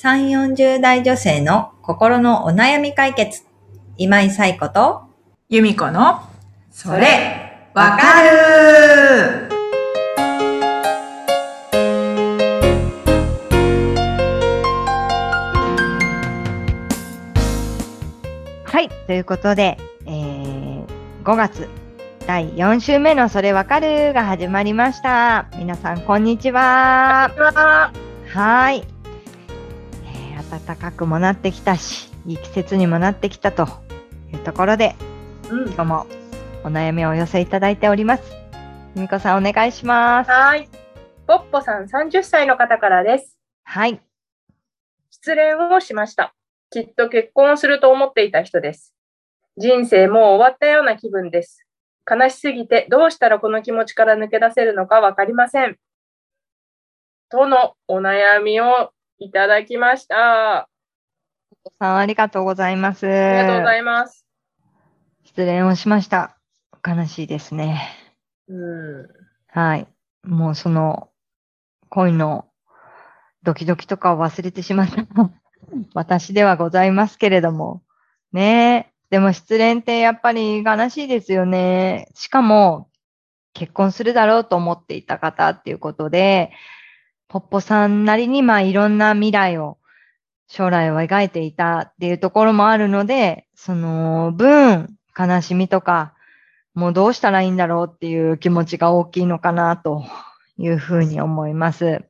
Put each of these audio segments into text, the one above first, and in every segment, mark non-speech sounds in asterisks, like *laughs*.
3、40代女性の心のお悩み解決。今井彩子と、由美子の、それ、わかるはい、ということで、えー、5月第4週目のそれわかるが始まりました。皆さん、こんにちは。はい、えー暖かくもなってきたし、いい季節にもなってきたというところで、うん今日もお悩みをお寄せいただいております。由美子さん、お願いします。はい。ポッポさん30歳の方からです。はい。失恋をしました。きっと結婚すると思っていた人です。人生もう終わったような気分です。悲しすぎてどうしたらこの気持ちから抜け出せるのかわかりません。とのお悩みをいただきました。あさん、ありがとうございます。りがとうございます。失恋をしました。悲しいですね。うん。はい。もうその恋のドキドキとかを忘れてしまった *laughs* 私ではございますけれども。ねえ。でも失恋ってやっぱり悲しいですよね。しかも結婚するだろうと思っていた方っていうことで、ポッポさんなりにまあいろんな未来を、将来を描いていたっていうところもあるので、その分悲しみとか、もうどうしたらいいんだろうっていう気持ちが大きいのかなというふうに思います。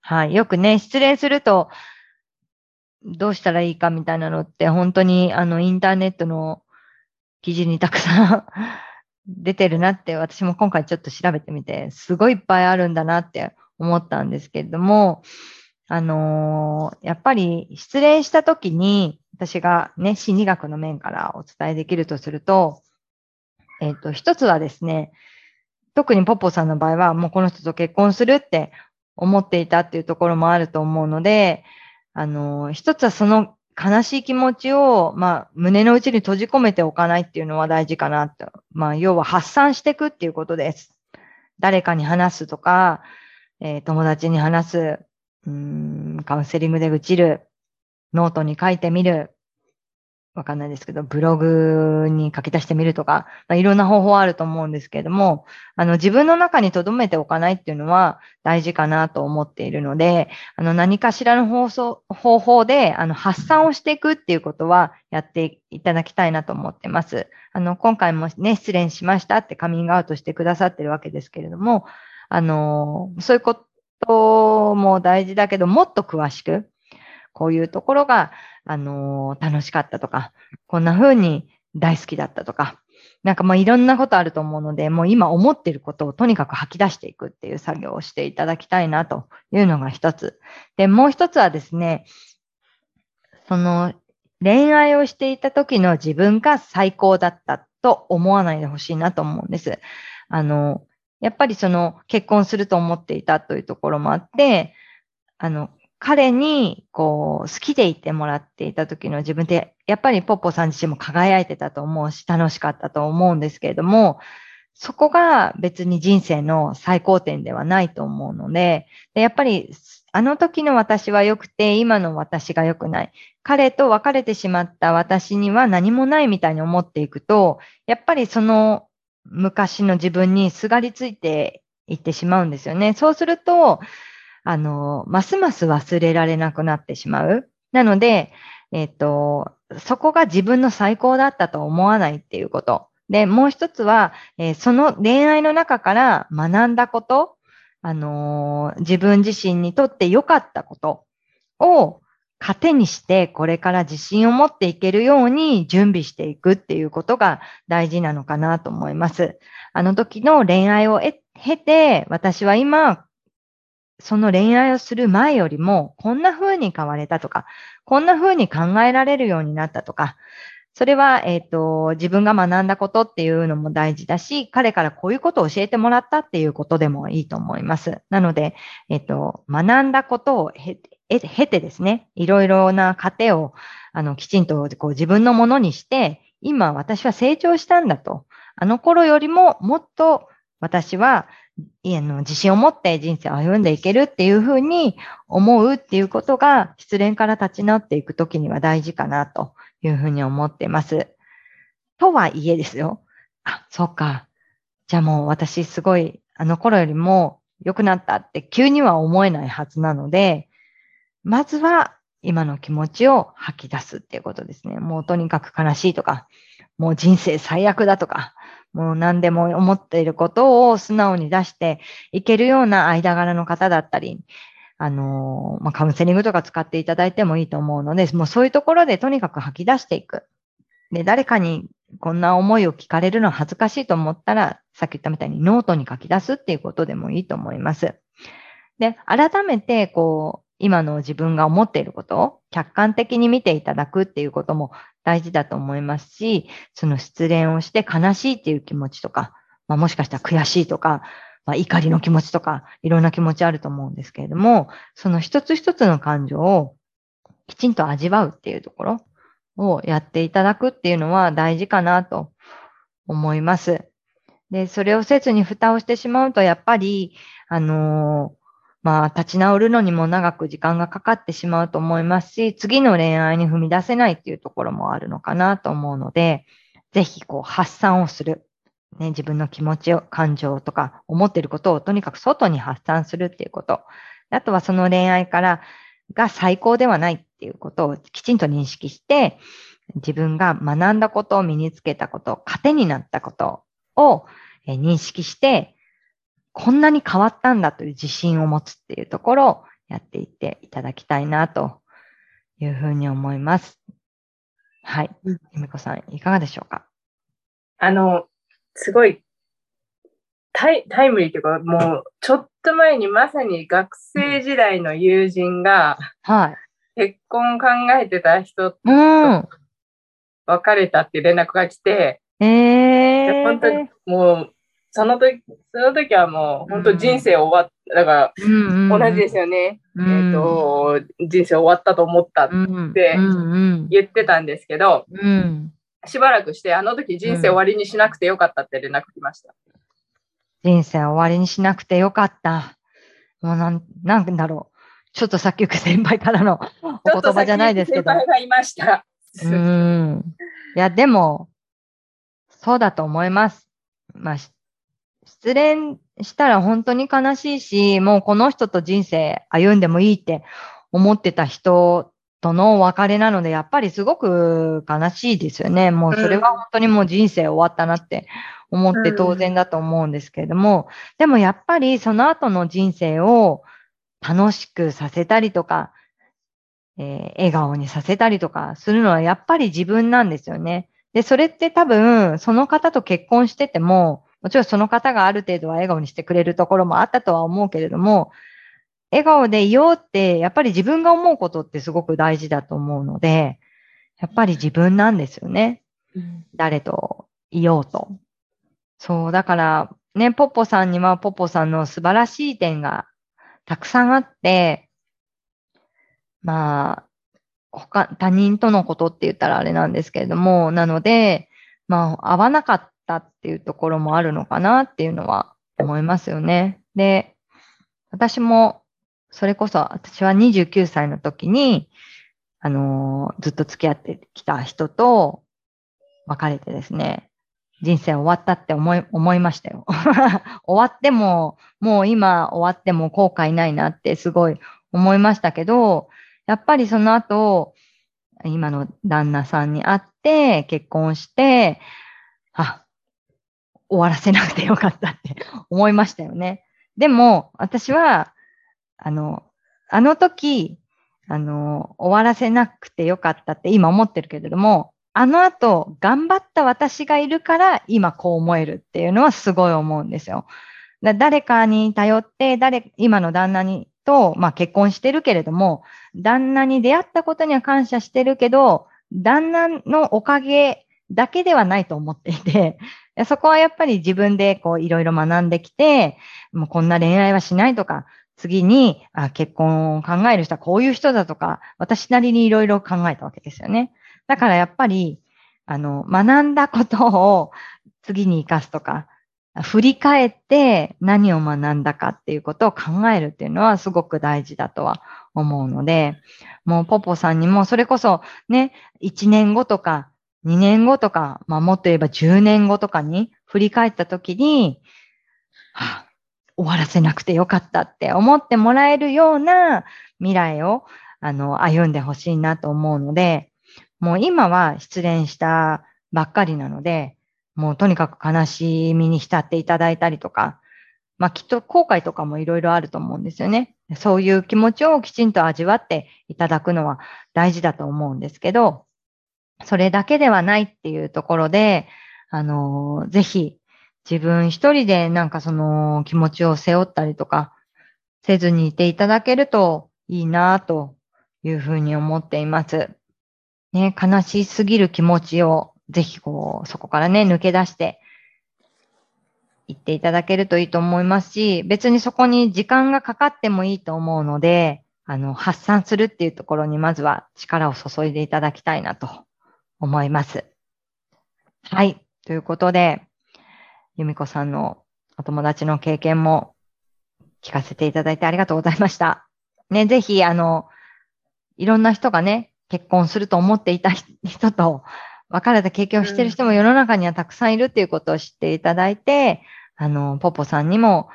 はい。よくね、失恋すると、どうしたらいいかみたいなのって、本当にあの、インターネットの記事にたくさん *laughs* 出てるなって、私も今回ちょっと調べてみて、すごいいっぱいあるんだなって思ったんですけれども、あのーやっぱり失恋した時に、私がね、心理学の面からお伝えできるとすると、えっ、と、一つはですね、特にポッポさんの場合は、もうこの人と結婚するって思っていたっていうところもあると思うので、あの、一つはその悲しい気持ちを、まあ、胸の内に閉じ込めておかないっていうのは大事かなと。まあ、要は発散していくっていうことです。誰かに話すとか、えー友達に話す、うん、カウンセリングで愚痴る、ノートに書いてみる、わかんないですけど、ブログに書き出してみるとか、まあ、いろんな方法あると思うんですけれども、あの、自分の中に留めておかないっていうのは大事かなと思っているので、あの、何かしらの方法方法で、あの、発散をしていくっていうことはやっていただきたいなと思ってます。あの、今回もね、失恋しましたってカミングアウトしてくださってるわけですけれども、あの、そういうことも大事だけど、もっと詳しく、こういうところが、あの楽しかったとか、こんな風に大好きだったとか、なんかまあいろんなことあると思うので、もう今思ってることをとにかく吐き出していくっていう作業をしていただきたいなというのが一つ。で、もう一つはですね、その恋愛をしていた時の自分が最高だったと思わないでほしいなと思うんです。あの、やっぱりその結婚すると思っていたというところもあって、あの、彼に、こう、好きでいてもらっていた時の自分って、やっぱりポッポさん自身も輝いてたと思うし、楽しかったと思うんですけれども、そこが別に人生の最高点ではないと思うので、でやっぱり、あの時の私は良くて、今の私が良くない。彼と別れてしまった私には何もないみたいに思っていくと、やっぱりその昔の自分にすがりついていってしまうんですよね。そうすると、あの、ますます忘れられなくなってしまう。なので、えっ、と、そこが自分の最高だったと思わないっていうこと。で、もう一つは、えーその恋愛の中から学んだこと、あのー自分自身にとって良かったことを糧にして、これから自信を持っていけるように準備していくっていうことが大事なのかなと思います。あの時の恋愛を経て、私は今、その恋愛をする前よりも、こんな風に変われたとか、こんな風に考えられるようになったとか、それは、えっ、と、自分が学んだことっていうのも大事だし、彼からこういうことを教えてもらったっていうことでもいいと思います。なので、えっ、と、学んだことをて経てですね、いろいろな過程を、あの、きちんとこう自分のものにして、今私は成長したんだと。あの頃よりももっと私は、いの自信を持って人生を歩んでいけるっていうふうに思うっていうことが失恋から立ち直っていくときには大事かなというふうに思ってます。とはいえですよ。あ、そうか。じゃあもう私すごいあの頃よりも良くなったって急には思えないはずなので、まずは今の気持ちを吐き出すっていうことですね。もうとにかく悲しいとか、もう人生最悪だとか、もう何でも思っていることを素直に出していけるような間柄の方だったり、あのまあ、カウンセリングとか使っていただいてもいいと思うので、もうそういうところでとにかく吐き出していく。で、誰かにこんな思いを聞かれるのは恥ずかしいと思ったら、さっき言ったみたいにノートに書き出すっていうことでもいいと思います。で、改めて、こう、今の自分が思っていることを客観的に見ていただくっていうことも大事だと思いますし、その失恋をして悲しいっていう気持ちとか、まあ、もしかしたら悔しいとか、まあ、怒りの気持ちとか、いろんな気持ちあると思うんですけれども、その一つ一つの感情をきちんと味わうっていうところをやっていただくっていうのは大事かなと思います。で、それをせずに蓋をしてしまうと、やっぱり、あのーまあ、立ち直るのにも長く時間がかかってしまうと思いますし、次の恋愛に踏み出せないっていうところもあるのかなと思うので、ぜひこう発散をする。ね、自分の気持ちを、感情とか思っていることをとにかく外に発散するっていうこと。あとはその恋愛からが最高ではないっていうことをきちんと認識して、自分が学んだことを身につけたこと、糧になったことを認識して、こんなに変わったんだという自信を持つっていうところをやっていっていただきたいなというふうに思います。はい。ゆみこさん、いかがでしょうか？あの、すごいタイタイムリーというか、もうちょっと前にまさに学生時代の友人が、はい。結婚考えてた人と別れたって連絡が来て、えー、本当にもうその時、その時はもう本当人生終わった、だから同じですよね。うん、えっ、と、人生終わったと思ったって言ってたんですけど、うん、しばらくして、あの時人生終わりにしなくてよかったって連絡来ました。人生終わりにしなくてよかった。もうなん、なんだろう。ちょっとさっき先輩からのお言葉じゃないですけど。先輩がいました。うん。いや、でも、そうだと思います。まあ、失恋したら本当に悲しいし、もうこの人と人生歩んでもいいって思ってた人との別れなので、やっぱりすごく悲しいですよね。もうそれは本当にもう人生終わったなって思って当然だと思うんですけれども、でもやっぱりその後の人生を楽しくさせたりとか、えー、笑顔にさせたりとかするのはやっぱり自分なんですよね。で、それって多分その方と結婚してても、もちろんその方がある程度は笑顔にしてくれるところもあったとは思うけれども、笑顔でいようって、やっぱり自分が思うことってすごく大事だと思うので、やっぱり自分なんですよね。うん、誰といようと。そう、だから、ね、ポッポさんにはポッポさんの素晴らしい点がたくさんあって、まあ、他、他人とのことって言ったらあれなんですけれども、なので、まあ、合わなかっったっていうところもあるのかなっていうのは思いますよね。で、私も、それこそ私は29歳の時に、あの、ずっと付き合ってきた人と別れてですね、人生終わったって思い、思いましたよ。*laughs* 終わっても、もう今終わっても後悔ないなってすごい思いましたけど、やっぱりその後、今の旦那さんに会って結婚して、あ、終わらせなくてよかったって *laughs* 思いましたよね。でも、私は、あの、あの時、あの、終わらせなくてよかったって今思ってるけれども、あの後、頑張った私がいるから今こう思えるっていうのはすごい思うんですよ。だ誰かに頼って、誰、今の旦那にと、まあ結婚してるけれども、旦那に出会ったことには感謝してるけど、旦那のおかげだけではないと思っていて、そこはやっぱり自分でこういろいろ学んできて、もうこんな恋愛はしないとか、次にあ結婚を考える人はこういう人だとか、私なりにいろいろ考えたわけですよね。だからやっぱり、あの、学んだことを次に活かすとか、振り返って何を学んだかっていうことを考えるっていうのはすごく大事だとは思うので、もうポポさんにもそれこそね、1年後とか2年後とか、まあもっと言えば10年後とかに振り返った時に、はあ、終わらせなくてよかったって思ってもらえるような未来をあの歩んでほしいなと思うので、もう今は失恋したばっかりなので、もうとにかく悲しみに浸っていただいたりとか、まあきっと後悔とかもいろいろあると思うんですよね。そういう気持ちをきちんと味わっていただくのは大事だと思うんですけど、それだけではないっていうところで、あの、ぜひ自分一人でなんかその気持ちを背負ったりとかせずにいていただけるといいなというふうに思っています。ね、悲しすぎる気持ちをぜひこう、そこからね、抜け出していっていただけるといいと思いますし、別にそこに時間がかかってもいいと思うので、あの、発散するっていうところにまずは力を注いでいただきたいなと思います。はい。ということで、由美子さんのお友達の経験も聞かせていただいてありがとうございました。ね、ぜひ、あの、いろんな人がね、結婚すると思っていた人と、別れた経験をしている人も世の中にはたくさんいるっていうことを知っていただいて、あの、ポポさんにも、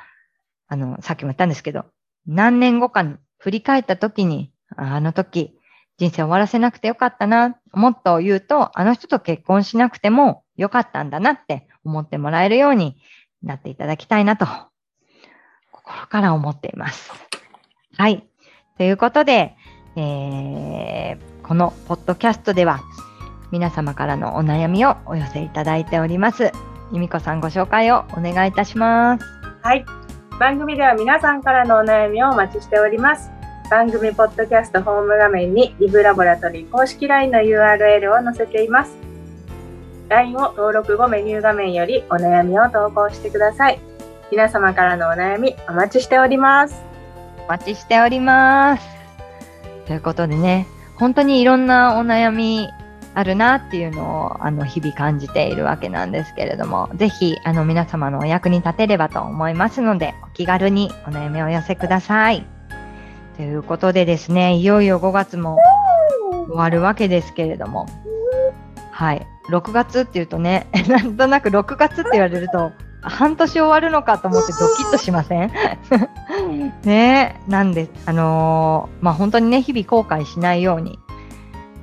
あの、さっきも言ったんですけど、何年後かに振り返った時に、あの時、人生終わらせなくてよかったな、もっと言うと、あの人と結婚しなくてもよかったんだなって思ってもらえるようになっていただきたいなと、心から思っています。はい。ということで、えー、このポッドキャストでは、皆様からのお悩みをお寄せいただいております。由美子さんご紹介をお願いいたします。はい。番組では皆さんからのお悩みをお待ちしております。番組ポッドキャストホーム画面にリブラボラトリー公式 LINE の URL を載せています。LINE を登録後メニュー画面よりお悩みを投稿してください。皆様からのお悩みお待ちしております。お待ちしております。ということでね、本当にいろんなお悩みあるなっていうのをあの日々感じているわけなんですけれども、ぜひあの皆様のお役に立てればと思いますので、お気軽にお悩みをお寄せください。ということでですね、いよいよ5月も終わるわけですけれども、はい。6月っていうとね、*laughs* なんとなく6月って言われると、半年終わるのかと思ってドキッとしません？*laughs* ねなんで、あのー、まあ、本当にね、日々後悔しないように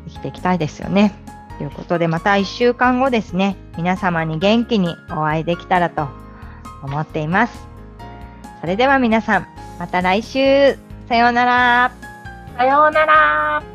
生きていきたいですよね。ということで、また1週間後ですね、皆様に元気にお会いできたらと思っています。それでは皆さん、また来週さようなら。さようなら。